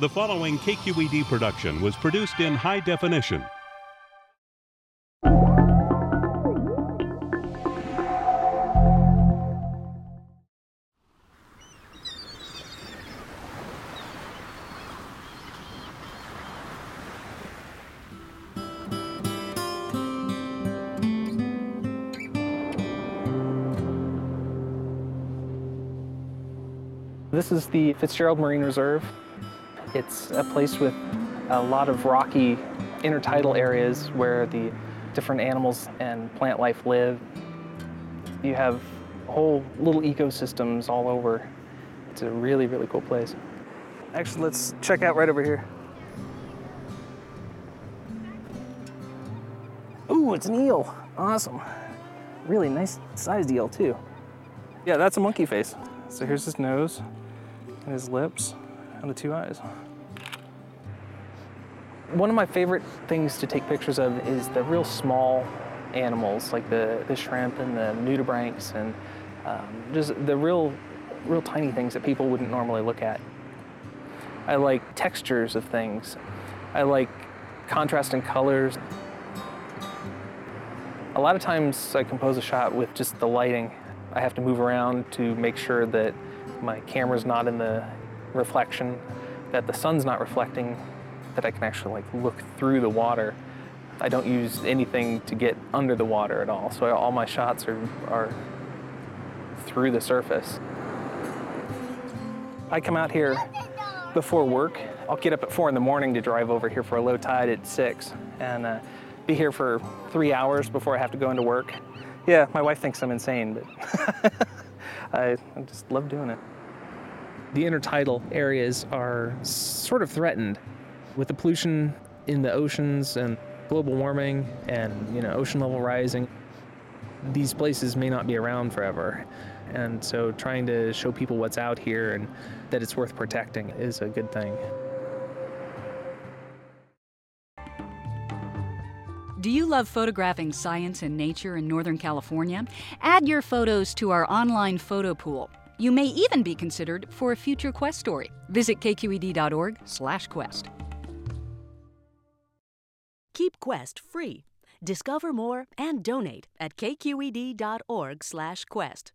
The following KQED production was produced in high definition. This is the Fitzgerald Marine Reserve. It's a place with a lot of rocky intertidal areas where the different animals and plant life live. You have whole little ecosystems all over. It's a really, really cool place. Actually, let's check out right over here. Ooh, it's an eel. Awesome. Really nice sized eel, too. Yeah, that's a monkey face. So here's his nose and his lips and the two eyes. One of my favorite things to take pictures of is the real small animals like the, the shrimp and the nudibranchs and um, just the real, real tiny things that people wouldn't normally look at. I like textures of things. I like contrasting colors. A lot of times I compose a shot with just the lighting. I have to move around to make sure that my camera's not in the reflection, that the sun's not reflecting, that I can actually like look through the water. I don't use anything to get under the water at all, so all my shots are, are through the surface. I come out here before work. I'll get up at four in the morning to drive over here for a low tide at six and uh, be here for three hours before I have to go into work. Yeah, my wife thinks I'm insane, but I, I just love doing it. The intertidal areas are sort of threatened with the pollution in the oceans and global warming and you know ocean level rising. These places may not be around forever. And so trying to show people what's out here and that it's worth protecting is a good thing. Do you love photographing science and nature in Northern California? Add your photos to our online photo pool. You may even be considered for a future Quest story. Visit kqed.org/quest. Keep Quest free. Discover more and donate at kqed.org/quest.